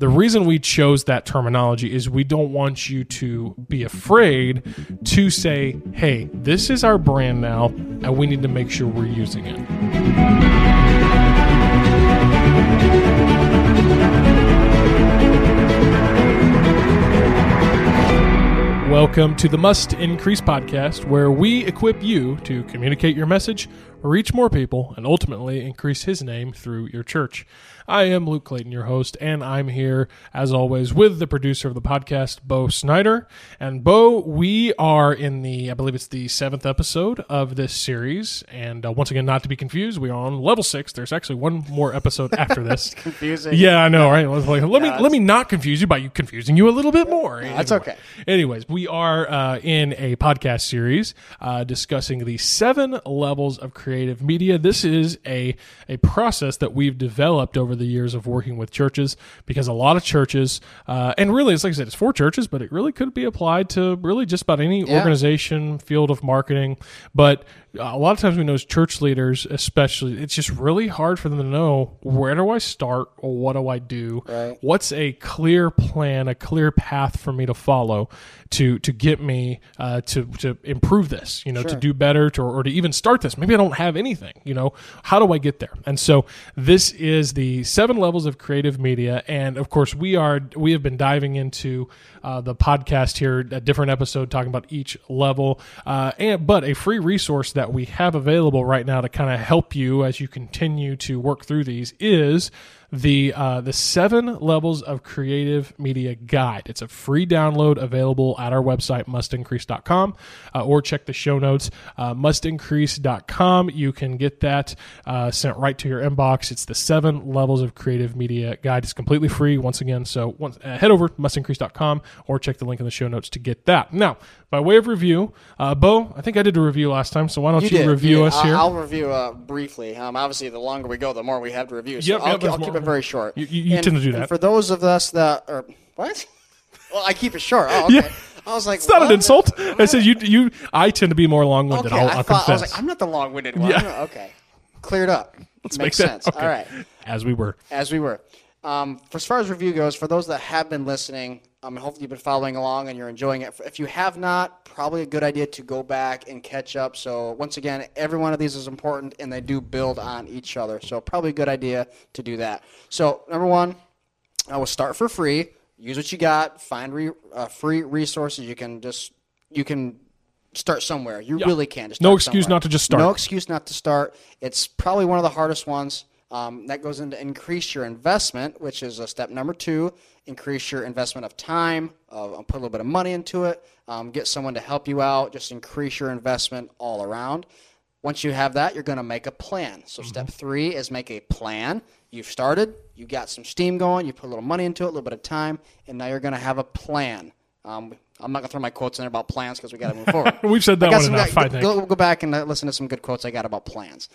The reason we chose that terminology is we don't want you to be afraid to say, hey, this is our brand now, and we need to make sure we're using it. Welcome to the Must Increase podcast, where we equip you to communicate your message, reach more people, and ultimately increase His name through your church. I am Luke Clayton, your host, and I'm here, as always, with the producer of the podcast, Bo Snyder. And Bo, we are in the, I believe it's the seventh episode of this series. And uh, once again, not to be confused, we are on level six. There's actually one more episode after this. confusing. Yeah, I know, right? Like, let me Yeah, let me not confuse you by you confusing you a little bit more. that's Anyway. okay. Anyways, we are uh, in a podcast series uh, discussing the seven levels of creative media. This is a a process that we've developed over the years of working with churches because a lot of churches, uh, and really, it's like I said, it's for churches, but it really could be applied to really just about any Yeah. organization, field of marketing. But a lot of times we know as church leaders, especially, it's just really hard for them to know where do I start or what do I do? Right. What's a clear plan, a clear path for me to follow to to get me uh, to to improve this? You know, to do better, to, or to even start this. Maybe I don't have anything. You know, how do I get there? And so this is the seven levels of creative media, and of course we are we have been diving into uh, the podcast here, a different episode talking about each level, uh, and but a free resource that we have available right now to kind of help you as you continue to work through these is the uh, the seven levels of creative media guide. It's a free download available at our website mustincrease.com uh, or check the show notes uh, mustincrease.com. You can get that uh, sent right to your inbox. It's the seven levels of creative media guide. It's completely free once again. So once, uh, head over mustincrease.com or check the link in the show notes to get that. Now, by way of review, uh, Bo, I think I did a review last time, so why don't you, did. review did. us I'll, here? I'll review uh, briefly. Um, obviously, the longer we go, the more we have to review. So Yep, I'll, yep, I'll keep it very short. You- you- you And- tend to do that. For those of us that are what? Well, I keep it short. Oh, okay. Yeah. I was like, It's not an what? insult. I said you. You. I tend to be more long-winded. Okay, I'll, I I'll thought I was like, I'm not the long-winded one. Yeah. Okay, cleared up. Let's Makes make sense. okay. All right. As we were. as we were. Um, for as far as review goes, for those that have been listening, um, and hopefully you've been following along and you're enjoying it. If you have not, probably a good idea to go back and catch up. So once again, every one of these is important, and they do build on each other. So probably a good idea to do that. So number one, I will start for free. Use what you got. Find re, uh, free resources. You can just you can start somewhere. You really can. Just No excuse somewhere. not to just start. No excuse not to start. It's probably one of the hardest ones. Um, that goes into increase your investment, which is a step number two. Increase your investment of time. Uh, put a little bit of money into it. Um, get someone to help you out. Just increase your investment all around. Once you have that, you're going to make a plan. So step three is make a plan. You've started. You got some steam going. You put a little money into it, a little bit of time, and now you're going to have a plan. Um, I'm not going to throw my quotes in there about plans because we got to move forward. We've said that got one some- enough. go-. Go, go back and listen to some good quotes I got about plans.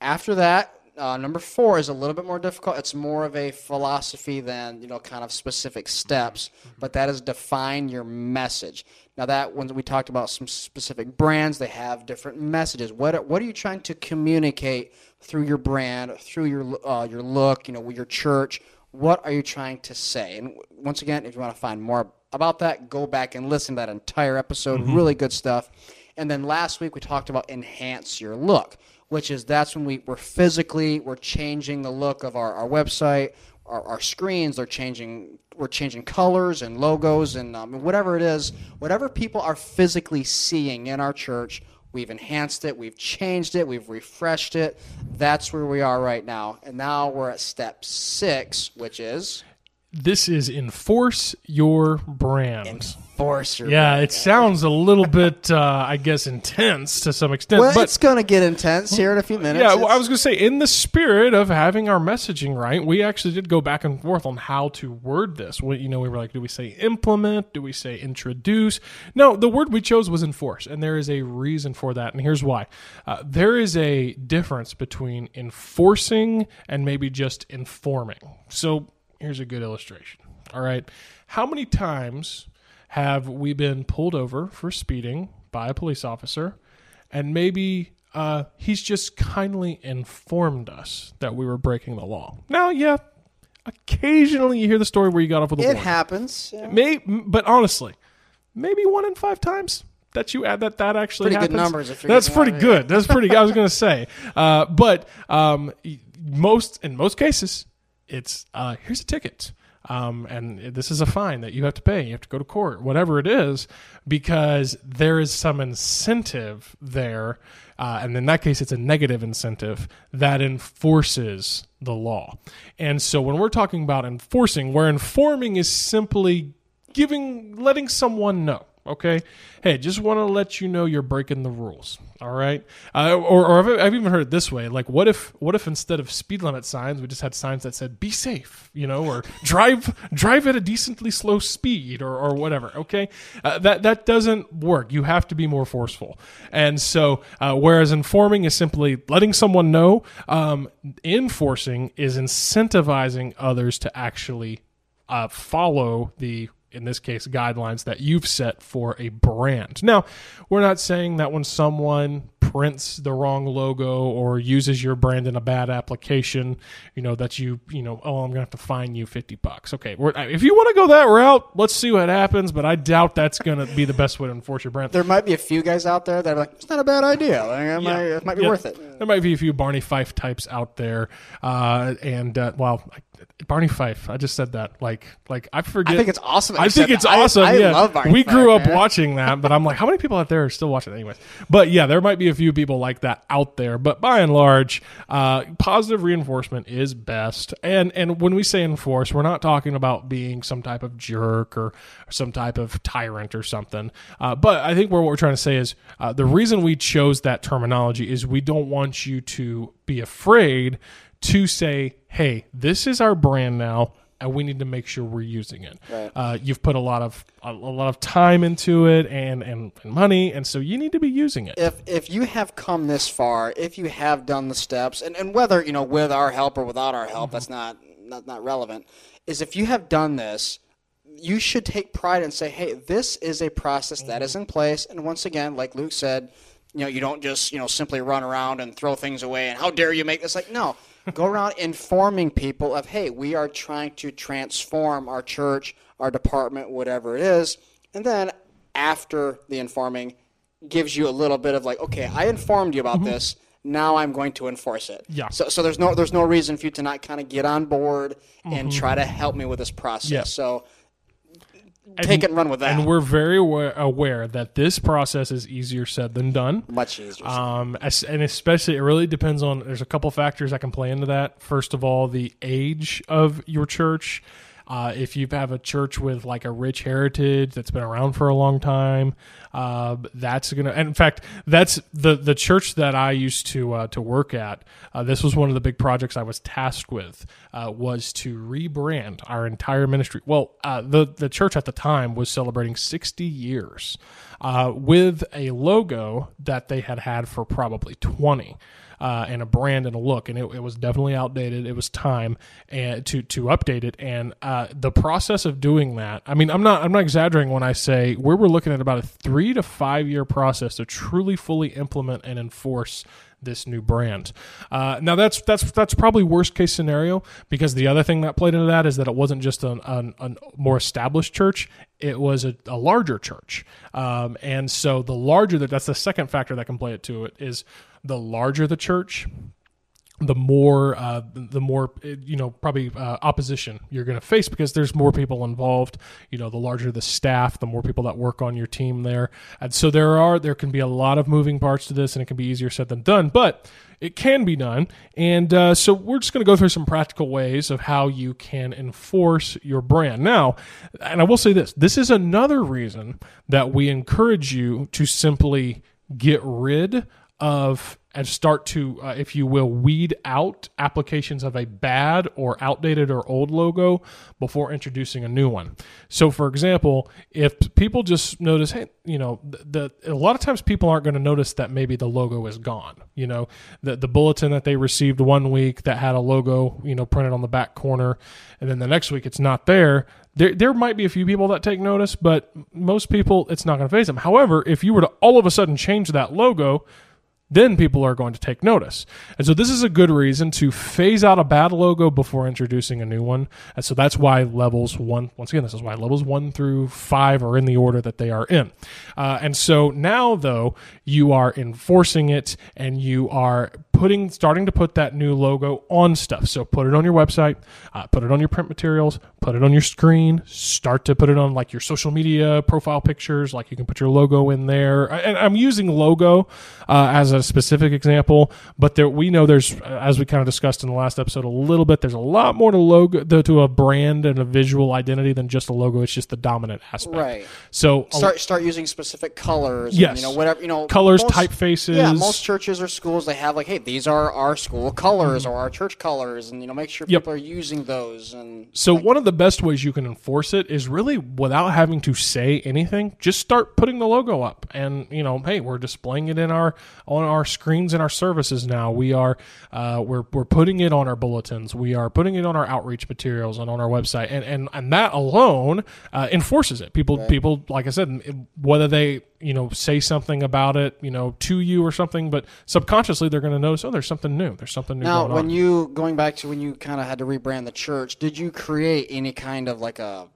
After that, uh, number four is a little bit more difficult. It's more of a philosophy than you know, kind of specific steps. But that is define your message. Now that when we talked about some specific brands, they have different messages. What are- what are you trying to communicate through your brand, through your uh, your look, you know, with your church? What are you trying to say? And once again, if you want to find more about that, go back and listen to that entire episode. Really good stuff. And then last week we talked about enhance your look, which is that's when we, we're physically we're changing the look of our, our website, our, our screens. They're changing. We're changing colors and logos and um, whatever it is, whatever people are physically seeing in our church. We've enhanced it. We've changed it. We've refreshed it. That's where we are right now. And now we're at step six, which is This is enforce your brand. Yeah, it sounds a little bit, uh, I guess, intense to some extent. Well, but it's going to get intense here in a few minutes. yeah, well, I was going to say, in the spirit of having our messaging right, we actually did go back and forth on how to word this. We, you know, we were like, do we say implement? Do we say introduce? No, the word we chose was enforce, and there is a reason for that, and here's why. Uh, there is a difference between enforcing and maybe just informing. So here's a good illustration. All right, how many times have we been pulled over for speeding by a police officer, and maybe uh, he's just kindly informed us that we were breaking the law. Now, yeah, Occasionally, you hear the story where you got off with a It warning. happens. yeah. May, but honestly, maybe one in five times that you add that that actually Pretty good happens. numbers if you're That's pretty out good. That's pretty. I was going to say, uh, but um, most in most cases, it's uh, here's a ticket. Um, and this is a fine that you have to pay. You have to go to court, whatever it is, because there is some incentive there, uh, and in that case, it's a negative incentive that enforces the law. And so, when we're talking about enforcing, where informing is simply giving letting someone know okay? Hey just want to let you know you're breaking the rules all right? Uh, or, or I've, I've even heard it this way like what if what if instead of speed limit signs we just had signs that said be safe you know or drive drive at a decently slow speed or, or whatever okay? Uh, that that doesn't work. You have to be more forceful. And so uh, whereas informing is simply letting someone know um, enforcing is incentivizing others to actually uh, follow the in this case guidelines that you've set for a brand now we're not saying that when someone prints the wrong logo or uses your brand in a bad application you know that you you know oh i'm gonna have to fine you 50 bucks okay we're, if you want to go that route let's see what happens but i doubt that's gonna be the best way to enforce your brand There might be a few guys out there that are like, it's not a bad idea. Like, it, might, it might be Yeah. worth it. There might be a few Barney Fife types out there, uh, and uh, well, Barney Fife. I just said that. Like, like I forget. I think it's awesome. I think it's that. Awesome. I, yeah, love Barney we grew up man. watching that, but I'm like, how many people out there are still watching it, anyways? But yeah, there might be a few people like that out there. But by and large, uh, positive reinforcement is best. And and when we say enforce, we're not talking about being some type of jerk or, some type of tyrant or something. Uh, but I think what we're trying to say is uh, the reason we chose that terminology is we don't want you to be afraid to say, hey, this is our brand now. And we need to make sure we're using it. Right. Uh, you've put a lot of a, a lot of time into it and, and and money, and so you need to be using it. if if you have come this far, if you have done the steps, and, and whether you know with our help or without our help, that's not, not not relevant. Is if you have done this, you should take pride and say, hey, this is a process that is in place. And once again, like Luke said, you know, you don't just you know simply run around and throw things away and how dare you make this like no. Go around informing people of, hey, we are trying to transform our church, our department, whatever it is. And then after the informing, gives you a little bit of like, okay, I informed you about this. Now I'm going to enforce it. Mm-hmm. Yeah. So, so there's no there's no reason for you to not kind of get on board and try to help me with this process. Mm-hmm. Yeah. So take it and run with that. And we're very aware, aware that this process is easier said than done. Much easier. Um, and especially, it really depends on. There's a couple factors that can play into that. First of all, the age of your church. Uh, if you have a church with like a rich heritage that's been around for a long time, uh, that's gonna. And in fact, that's the the church that I used to uh, to work at. Uh, this was one of the big projects I was tasked with. Uh, was to rebrand our entire ministry. Well, uh, the the church at the time was celebrating 60 years uh, with a logo that they had had for probably 20 uh, and a brand and a look, and it, it was definitely outdated. It was time and to to update it, and uh, the process of doing that. I mean, I'm not I'm not exaggerating when I say we were looking at about a three to five year process to truly fully implement and enforce this new brand. Uh, now that's that's that's probably worst case scenario because the other thing that played into that is that it wasn't just a more established church; it was a, a larger church, um, and so the larger that that's the second factor that can play it to it is the larger the church the more uh, the more you know probably uh, opposition you're going to face because there's more people involved. You know the larger the staff the more people that work on your team there. And so there are there can be a lot of moving parts to this and it can be easier said than done but it can be done. And uh, so we're just going to go through some practical ways of how you can enforce your brand. Now and i will say this this is another reason that we encourage you to simply get rid of and start to, uh, if you will, weed out applications of a bad or outdated or old logo before introducing a new one. So, for example, if people just notice, hey, you know, the, the a lot of times people aren't going to notice that maybe the logo is gone. You know, the the bulletin that they received one week that had a logo, you know, printed on the back corner, and then the next week it's not there. There, there might be a few people that take notice, but most people it's not going to faze them. However, if you were to all of a sudden change that logo, then people are going to take notice. And so this is a good reason to phase out a bad logo before introducing a new one. And so that's why levels one, once again, this is why levels one through five are in the order that they are in. Uh, and so now, though, you are enforcing it and you are putting, starting to put that new logo on stuff. So put it on your website, uh, put it on your print materials, put it on your screen, start to put it on like your social media profile pictures, like you can put your logo in there. And I'm using logo uh, as a specific example, but there we know there's, as we kind of discussed in the last episode a little bit, there's a lot more to logo to a brand and a visual identity than just a logo. It's just the dominant aspect. Right. So Start start using specific colors. and, Yes. you know whatever you know. Colors, most- typefaces. Yeah, most churches or schools they have like, hey, these are our school colors or our church colors, and you know make sure Mm-hmm. Yep. people are using those. And So one of the best ways you can enforce it is really without having to say anything. Just start putting the logo up, and you know, hey, we're displaying it in our on our screens in our services now. We are uh, we're we're putting it on our bulletins. We are putting it on our outreach materials and on our website, and and and that alone uh, enforces it. People people like I said, whether they you know say something about it you know to you or something, but subconsciously they're going to notice oh, there's something new. There's something new now, when on. you going back to when you kind of had to rebrand the church, did you create any kind of like a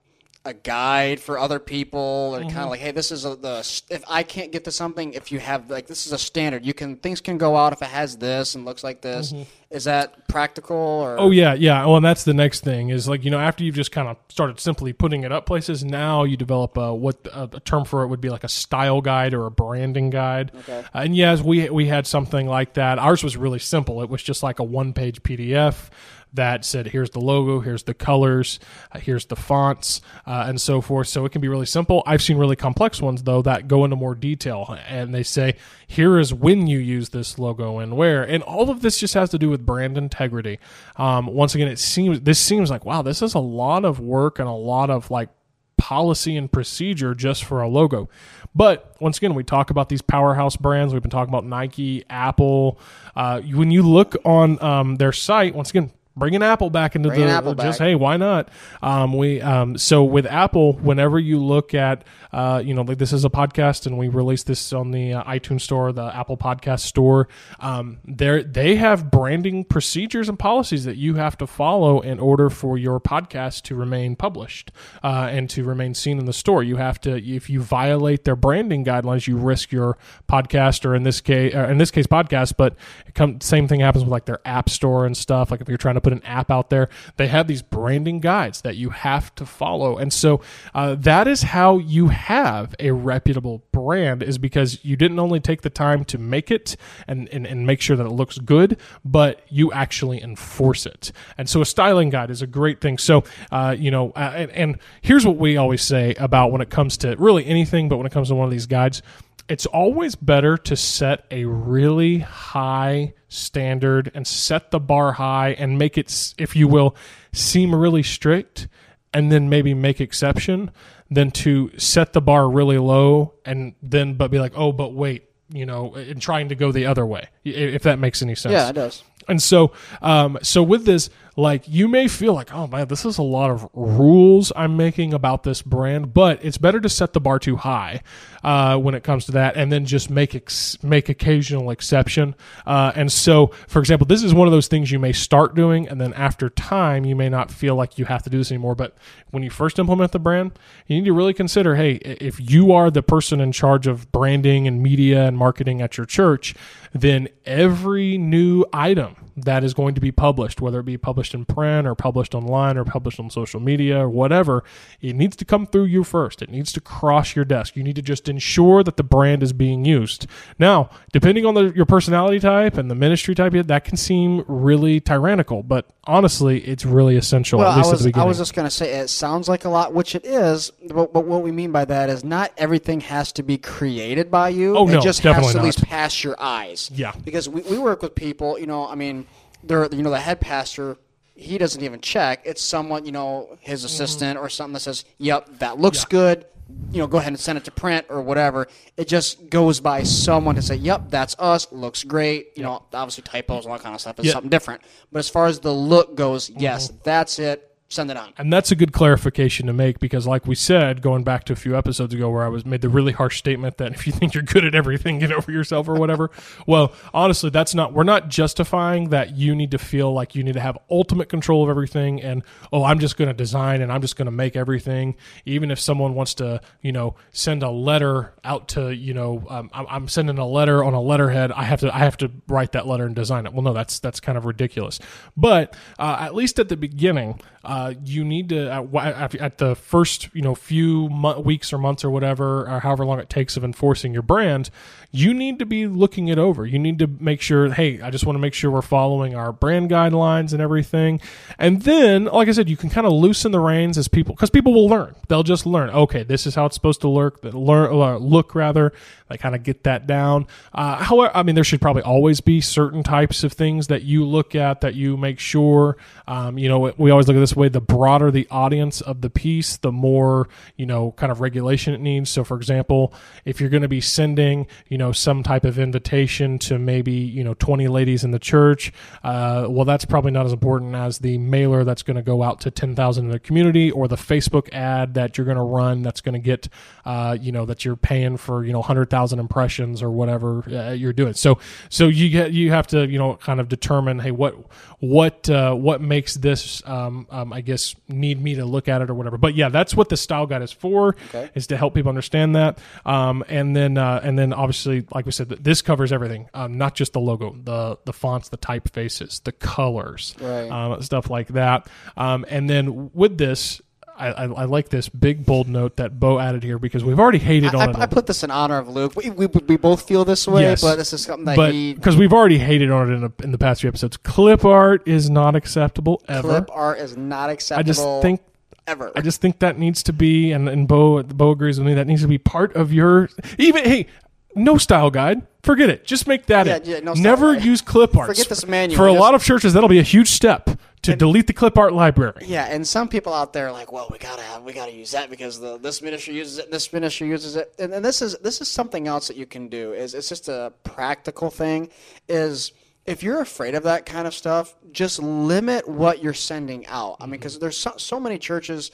a guide for other people, or Mm-hmm. kind of like, hey, this is a, the if I can't get to something, if you have like this is a standard, you can things can go out if it has this and looks like this. Is that practical or? Mm-hmm. Oh yeah, yeah. Well, and that's the next thing is like you know after you've just kind of started simply putting it up places, now you develop a what a, a term for it would be like a style guide or a branding guide. Okay. Uh, and yes, we we had something like that. Ours was really simple. It was just like a one page PDF that said here's the logo, here's the colors, uh, here's the fonts, uh, and so forth. So it can be really simple. I've seen really complex ones though that go into more detail, and they say here is when you use this logo and where, and all of this just has to do with brand integrity. Um, once again, it seems this seems like wow, this is a lot of work and a lot of like policy and procedure just for a logo. But once again, we talk about these powerhouse brands. We've been talking about Nike, Apple. Uh, when you look on um, their site, once again, bringing Apple back into Bringing the Apple just back. hey, why not? Um, we um, so with Apple, whenever you look at uh, you know like this is a podcast and we release this on the uh, iTunes store, the Apple Podcast store. Um, they they have branding procedures and policies that you have to follow in order for your podcast to remain published uh, and to remain seen in the store. You have to if you violate their branding guidelines, you risk your podcast or in this case in this case podcast. But it come, same thing happens with like their app store and stuff. Like if you're trying to put an app out there, they have these branding guides that you have to follow. And so uh, that is how you have a reputable brand is because you didn't only take the time to make it and, and, and make sure that it looks good, but you actually enforce it. And so a styling guide is a great thing. So, uh, you know, uh, and, and here's what we always say about when it comes to really anything, but when it comes to one of these guides, it's always better to set a really high standard and set the bar high and make it, if you will, seem really strict and then maybe make exception than to set the bar really low and then but be like, oh, but wait, you know, and trying to go the other way, if that makes any sense. yeah, it does. And so, um, so with this, like you may feel like, oh man, this is a lot of rules I'm making about this brand, but it's better to set the bar too high uh, when it comes to that, and then just make ex- make occasional exception. Uh, and so, for example, this is one of those things you may start doing, and then after time, you may not feel like you have to do this anymore. But when you first implement the brand, you need to really consider, hey, if you are the person in charge of branding and media and marketing at your church, then every new item that is going to be published, whether it be published in print or published online or published on social media or whatever, it needs to come through you first. It needs to cross your desk. You need to just ensure that the brand is being used. Now, depending on the, your personality type and the ministry type, that can seem really tyrannical, but honestly, it's really essential, Well, at I least at was, the I was just going to say it sounds like a lot, which it is. But, but what we mean by that is not everything has to be created by you. Oh, it no, just definitely has to at least pass your eyes. Yeah. Because we, we work with people, you know, I mean, they're you know the head pastor. He doesn't even check. It's someone, you know, his Mm-hmm. assistant or something that says, "Yep, that looks good." You know, go ahead and send it to print or whatever. It just goes by someone to say, "Yep, that's us. Looks great." You know, obviously typos and all that kind of stuff is Yeah. something different. But as far as the look goes, yes, Mm-hmm. that's it. Send it on. And that's a good clarification to make because, like we said, going back to a few episodes ago, where I was made the really harsh statement that if you think you're good at everything, get over yourself or whatever. well, honestly, that's not. We're not justifying that you need to feel like you need to have ultimate control of everything, and oh, I'm just going to design and I'm just going to make everything. Even if someone wants to, you know, send a letter out to, you know, um, I'm, I'm sending a letter on a letterhead. I have to, I have to write that letter and design it. Well, no, that's that's kind of ridiculous. But uh, at least at the beginning. Uh, you need to at, at, the first you know few mo- weeks or months or whatever or however long it takes of enforcing your brand you need to be looking it over. You need to make sure hey i just want to make sure we're following our brand guidelines and everything. And then like i said you can kind of loosen the reins as people because people will learn. They'll just learn okay this is how it's supposed to look learn uh, look rather. They kind of get that down. Uh, however i mean there should probably always be certain types of things that you look at that you make sure um, you know we always look at this way the broader the audience of the piece the more you know kind of regulation it needs. So for example if you're going to be sending you know some type of invitation to maybe you know 20 ladies in the church uh, well that's probably not as important as the mailer that's going to go out to 10,000 in the community or the Facebook ad that you're going to run that's going to get uh, you know that you're paying for you know 100,000 impressions or whatever uh, you're doing. So so you get you have to you know kind of determine hey what what uh, what makes this um, um, I guess need me to look at it or whatever. But yeah, that's what the style guide is for okay. is to help people understand that. Um, and then uh, and then obviously, like we said, this covers everything, um, not just the logo, the the fonts, the typefaces, the colors, right. Um, stuff like that. Um, and then with this, I, I, I, like this big bold note that Bo added here because we've already hated I, on I, it. I put this in honor of Luke. We, we, we both feel this way, yes, but this is something that he because we've already hated on it in, in the past few episodes. Clip art is not acceptable ever. Clip art is not acceptable. I just think ever. I just think that needs to be, and, and Bo Bo agrees with me. That needs to be part of your even. Hey, no style guide. Forget it. Just make that yeah, it. Yeah, no Never guide. use clip art. Forget this manual. For a lot of churches, that'll be a huge step to and, delete the clip art library. Yeah, and some people out there are like, well, we gotta have, we gotta use that because the this ministry uses it, this ministry uses it, and, and this is this is something else that you can do. Is it's just a practical thing. Is if you're afraid of that kind of stuff, just limit what you're sending out. I mean, because mm-hmm. there's so, so many churches,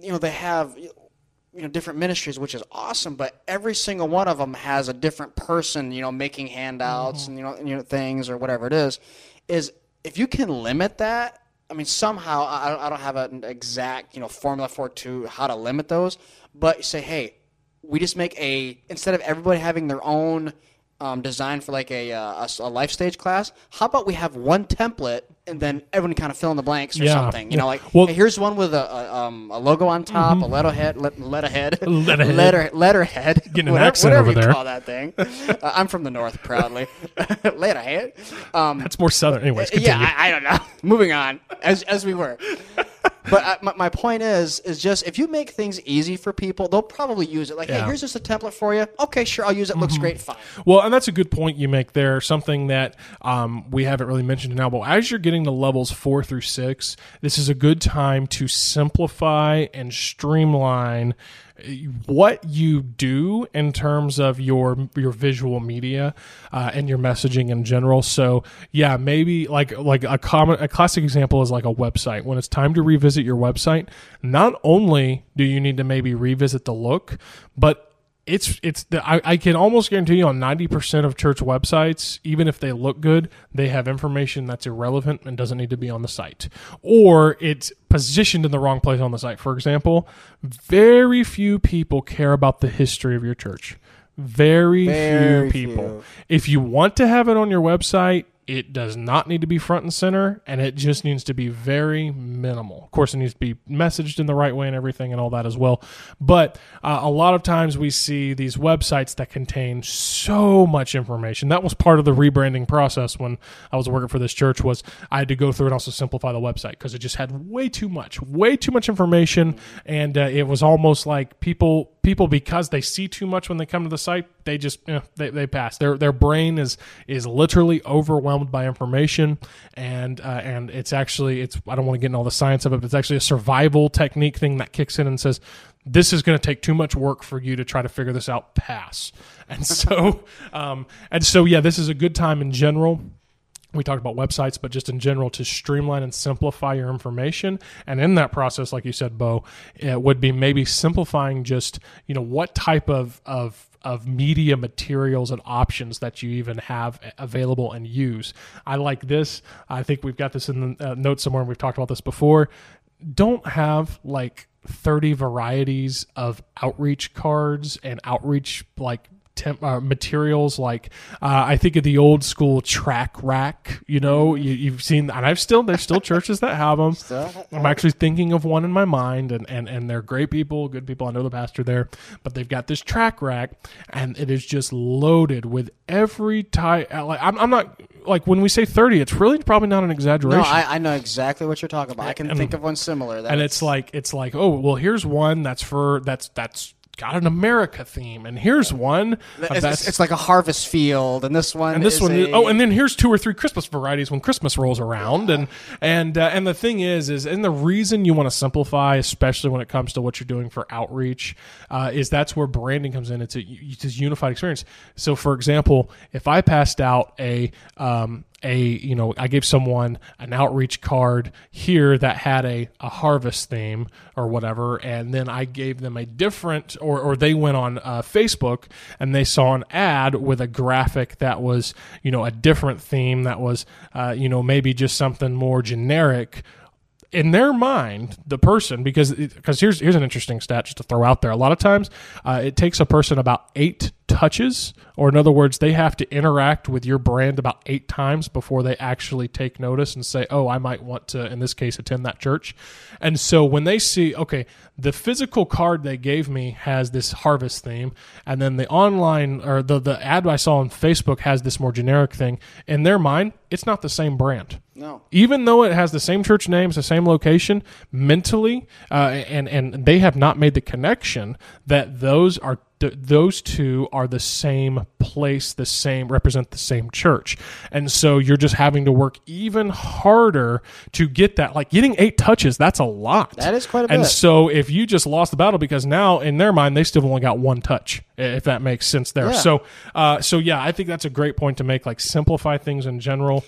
you know, they have you know different ministries which is awesome but every single one of them has a different person you know making handouts mm-hmm. and you know, you know things or whatever it is is if you can limit that, I mean, somehow I, I don't have an exact you know formula for to how to limit those, but say, hey, we just make a instead of everybody having their own um, designed for like a, uh, a, a life stage class. How about we have one template and then everyone kind of fill in the blanks or yeah, something? You yeah. know, like well, hey, here's one with a, a, um, a logo on top, mm-hmm. a letterhead, let, letterhead, letterhead, letter, letterhead, getting an accent whatever over you there. call that thing. uh, I'm from the north, proudly. letterhead. Um, That's more southern, anyways. Continue. Yeah, I, I don't know. Moving on, as as we were but uh, my, my, point is, is just if you make things easy for people, they'll probably use it. Like, yeah. hey, here's just a template for you. Okay, sure, I'll use it. Looks mm-hmm. great, fine. Well, and that's a good point you make there. Something that um, we haven't really mentioned now, but as you're getting to levels four through six, this is a good time to simplify and streamline what you do in terms of your your visual media uh, and your messaging in general. So yeah, maybe like like a common a classic example is like a website. When it's time to revisit your website, not only do you need to maybe revisit the look, but it's it's the, I, I can almost guarantee you on 90% of church websites even if they look good they have information that's irrelevant and doesn't need to be on the site. Or it's positioned in the wrong place on the site. For example very few people care about the history of your church. Very, very few people. Few. if you want to have it on your website it does not need to be front and center, and it just needs to be very minimal. Of course, it needs to be messaged in the right way and everything and all that as well. But uh, a lot of times we see these websites that contain so much information. That was part of the rebranding process when I was working for this church. Was I had to go through and also simplify the website because it just had way too much, way too much information, and uh, it was almost like people people because they see too much when they come to the site they just eh, they, they pass. Their their brain is is literally overwhelmed by information and uh, and it's actually it's I don't want to get into all the science of it but it's actually a survival technique thing that kicks in and says this is going to take too much work for you to try to figure this out. Pass. And so um, and so yeah this is a good time in general. We talked about websites, but just in general to streamline and simplify your information. And in that process, like you said, Bo, it would be maybe simplifying just you know what type of of of media materials and options that you even have available and use. I like this. I think we've got this in the uh, notes somewhere. and We've talked about this before. Don't have like 30 varieties of outreach cards and outreach like temp, uh, materials like uh, I think of the old school track rack. You know, you, have seen, and I've still there's still churches that have them. I'm actually thinking of one in my mind, and and and they're great people, good people. I know the pastor there, but they've got this track rack, and it is just loaded with every type. Uh, like I'm, I'm not like when we say 30, it's really probably not an exaggeration. No, I, I know exactly what you're talking about. I can and, think of one similar. and it's like it's like oh well, here's one that's for that's that's got an America theme, and here's one. It's, it's, like a harvest field, and this one, and this one. A... oh, and then here's two or three Christmas varieties when Christmas rolls around, yeah. and and uh, and the thing is, is and the reason you want to simplify, especially when it comes to what you're doing for outreach, uh, is that's where branding comes in. It's a it's a unified experience. So, for example, if I passed out a um, a you know i gave someone an outreach card here that had a, a harvest theme or whatever and then i gave them a different or, or they went on uh, facebook and they saw an ad with a graphic that was you know a different theme that was uh, you know maybe just something more generic in their mind, the person because because here's here's an interesting stat just to throw out there. A lot of times, uh, it takes a person about eight touches, or in other words, they have to interact with your brand about eight times before they actually take notice and say, "Oh, I might want to." In this case, attend that church. And so when they see, okay, the physical card they gave me has this harvest theme, and then the online or the the ad I saw on Facebook has this more generic thing. In their mind, it's not the same brand. No. Even though it has the same church names, the same location, mentally, uh, and and they have not made the connection that those are those two are the same place, the same represent the same church, and so you're just having to work even harder to get that. Like getting eight touches, that's a lot. That is quite a bit. And so if you just lost the battle because now in their mind they still only got one touch, if that makes sense there. Yeah. So, uh, so yeah, I think that's a great point to make. Like simplify things in general.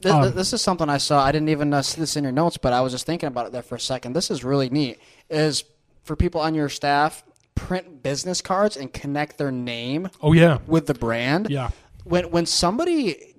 This, um, this is something I saw. I didn't even uh, see this in your notes, but I was just thinking about it there for a second. This is really neat. Is for people on your staff print business cards and connect their name. Oh yeah, with the brand. Yeah. When when somebody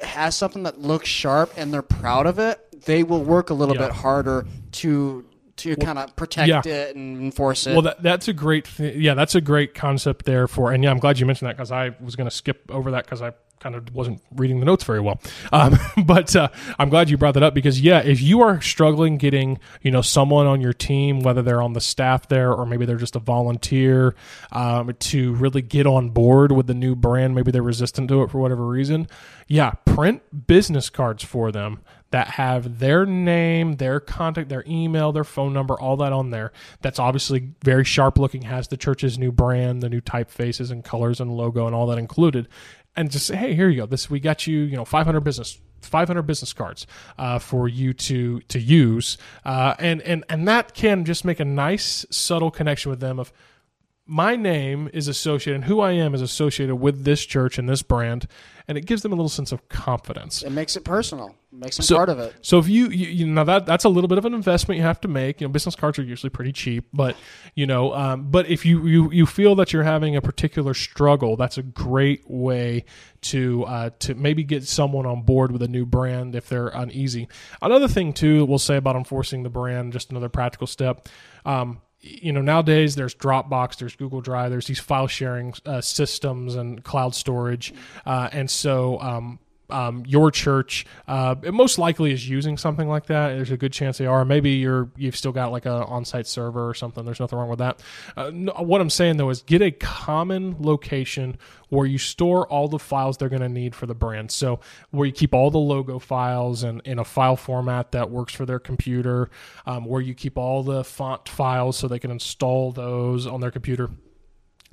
has something that looks sharp and they're proud of it, they will work a little yeah. bit harder to to well, kind of protect yeah. it and enforce it. Well, that, that's a great, th- yeah, that's a great concept there for, and yeah, I'm glad you mentioned that because I was going to skip over that because I kind of wasn't reading the notes very well. Um, but uh, I'm glad you brought that up because yeah, if you are struggling getting you know someone on your team, whether they're on the staff there or maybe they're just a volunteer, um, to really get on board with the new brand, maybe they're resistant to it for whatever reason. Yeah, print business cards for them that have their name, their contact, their email, their phone number, all that on there. That's obviously very sharp looking, has the church's new brand, the new typefaces and colors and logo and all that included and just say, hey, here you go. This we got you, you know, 500 business 500 business cards uh, for you to to use, uh, and and and that can just make a nice subtle connection with them of my name is associated and who I am is associated with this church and this brand, and it gives them a little sense of confidence. It makes it personal. It makes them so, part of it. So if you, you, you know that that's a little bit of an investment you have to make. You know, business cards are usually pretty cheap, but you know, um, but if you, you you feel that you're having a particular struggle, that's a great way to uh, to maybe get someone on board with a new brand if they're uneasy. Another thing too, we'll say about enforcing the brand, just another practical step. Um, you know nowadays there's dropbox there's google drive there's these file sharing uh, systems and cloud storage. Uh, and so um, um, your church uh, most likely is using something like that. There's a good chance they are. Maybe you're you've still got like a on-site server or something. There's nothing wrong with that. Uh, no, what I'm saying though is get a common location where you store all the files they're going to need for the brand. So where you keep all the logo files and in a file format that works for their computer, um, where you keep all the font files so they can install those on their computer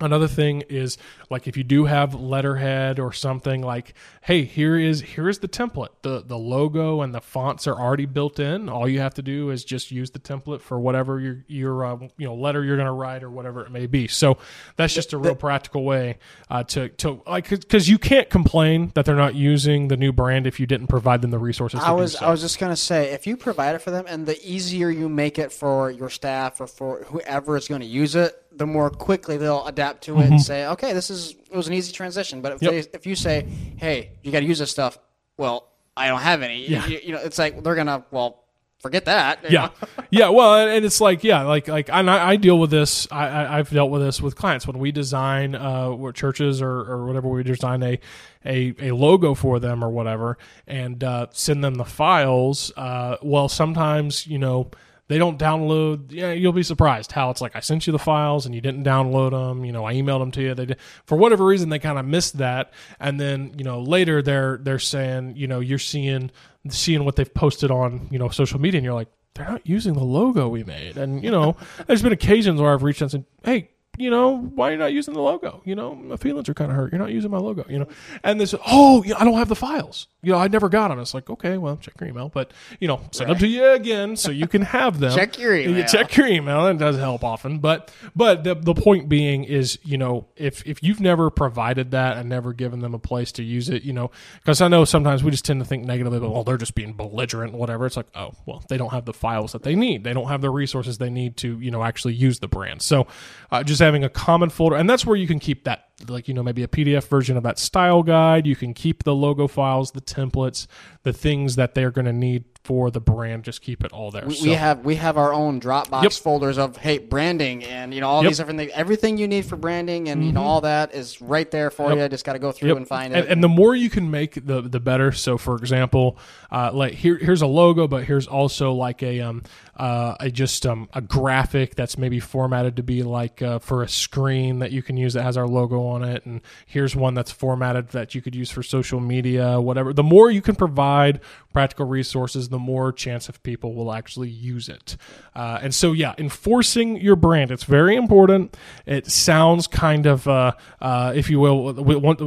Another thing is like if you do have letterhead or something like, hey, here is here is the template. The the logo and the fonts are already built in. All you have to do is just use the template for whatever your your uh, you know letter you're going to write or whatever it may be. So that's just a real practical way uh, to to like because you can't complain that they're not using the new brand if you didn't provide them the resources. I was do so. I was just gonna say if you provide it for them, and the easier you make it for your staff or for whoever is going to use it, the more quickly they'll adapt to it and say, okay, this is it was an easy transition. But if Mm-hmm. Yep. they, if you say, hey, you got to use this stuff, well, I don't have any. Yeah. You, you know, it's like they're gonna well forget that. yeah yeah well and, it's like yeah like like and I, I deal with this I, I i've dealt with this with clients when we design uh what churches or, or whatever we design a a, a logo for them or whatever and uh send them the files uh well sometimes you know they don't download yeah you'll be surprised how it's like i sent you the files and you didn't download them you know i emailed them to you. They did, for whatever reason they kind of missed that. And then you know later they're they're saying you know you're seeing seeing what they've posted on you know social media and you're like they're not using the logo we made. And you know there's been occasions where i've reached out and said hey you know, why are you not using the logo? You know, my feelings are kind of hurt. You're not using my logo, you know? And they said, oh, yeah, I don't have the files. You know, I never got them. It's like, okay, well, check your email. But, you know, send them to you again so you can have them. Check your You email. check your email. That does help often. But but the, the point being is, you know, if, if you've never provided that and never given them a place to use it, you know, because I know sometimes we just tend to think negatively, but, well, they're just being belligerent, whatever. It's like, oh, well, they don't have the files that they need. They don't have the resources they need to, you know, actually use the brand. So uh, just having a common folder, and that's where you can keep that, like, you know, maybe a PDF version of that style guide. You can keep the logo files, the templates, the things that they're going to need for the brand. Just keep it all there. We, So- we have we have our own Dropbox Yep. folders of hey branding and you know all Yep. these different things. Everything you need for branding and you know all that is right there for you. I Just got to go through Yep. and find and, it. and the more you can make the the better so for example uh, like here here's a logo but here's also like a um uh, a just um a graphic that's maybe formatted to be like uh, for a screen that you can use that has our logo on it and here's one that's formatted that you could use for social media whatever. The more you can provide practical resources the more chance of people will actually use it. Uh, and so yeah enforcing your brand it's very important. It sounds kind of uh, uh, if you will what,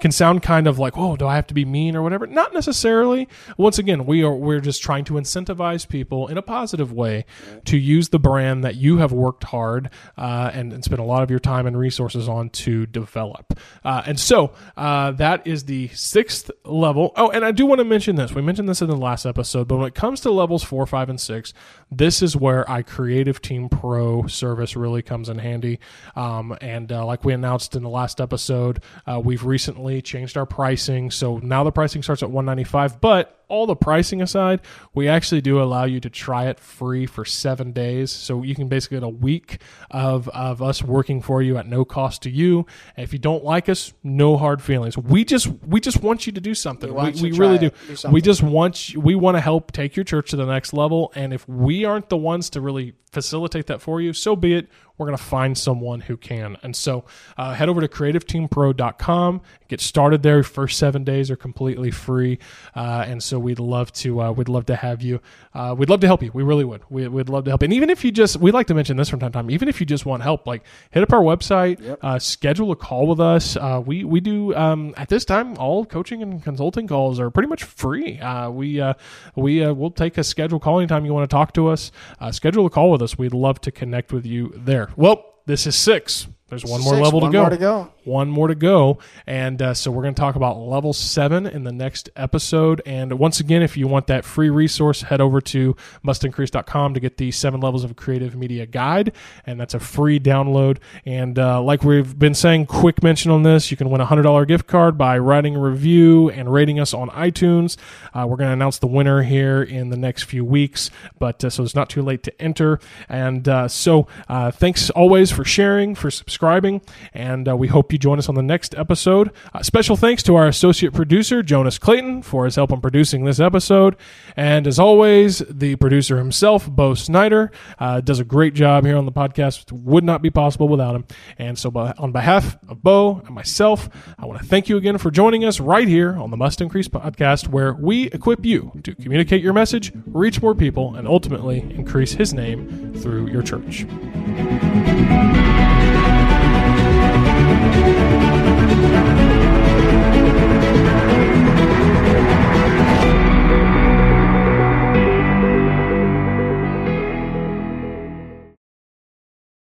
can sound kind of like oh do i have to be mean or whatever? Not necessarily. Once again we are we're just trying to incentivize people in a positive way to use the brand that you have worked hard uh, and, and spent a lot of your time and resources on to develop uh, and so uh, that is the sixth level. Oh and i do want to mention this. We mentioned this in the last episode but when it comes to levels four five and six this is where i creative team pro service really comes in handy. Um, and uh, like we announced in the last episode uh, we've recently changed our pricing. So now the pricing starts at 195 but all the pricing aside, we actually do allow you to try it free for seven days. So you can basically get a week of, of us working for you at no cost to you. And if you don't like us, no hard feelings. We just we just want you to do something. We We, we really do. Do we just want you, we want to help take your church to the next level. And if we aren't the ones to really facilitate that for you, so be it. We're going to find someone who can. And so uh, head over to creativeteampro.com, get started there. First seven days are completely free. Uh, and so we'd love to, uh, we'd love to have you. Uh, we'd love to help you. We really would. We, we'd love to help. And even if you just, we like to mention this from time to time, even if you just want help, like hit up our website, uh, schedule a call with us. Uh, we, we do, um, at this time, all coaching and consulting calls are pretty much free. Uh, we, uh, we, uh, we'll take a schedule call anytime you want to talk to us. Uh, schedule a call with us. We'd love to connect with you there. Well, this is six. There's one more Six, level one to go One more to go. one more to go. And uh, so we're going to talk about level seven in the next episode. And once again, if you want that free resource, head over to mustincrease.com to get the seven levels of creative media guide. And that's a free download. And uh, like we've been saying, quick mention on this you can win a $100 gift card by writing a review and rating us on iTunes. Uh, we're going to announce the winner here in the next few weeks, but uh, so it's not too late to enter. And uh, so uh, thanks always for sharing, for subscribing, and uh, we hope you join us on the next episode. Uh, special thanks to our associate producer, Jonas Clayton, for his help in producing this episode. And as always, the producer himself, Bo Snyder, uh, does a great job here on the podcast. Would not be possible without him. And so, on behalf of Bo and myself, I want to thank you again for joining us right here on the Must Increase podcast, where we equip you to communicate your message, reach more people, and ultimately increase his name through your church.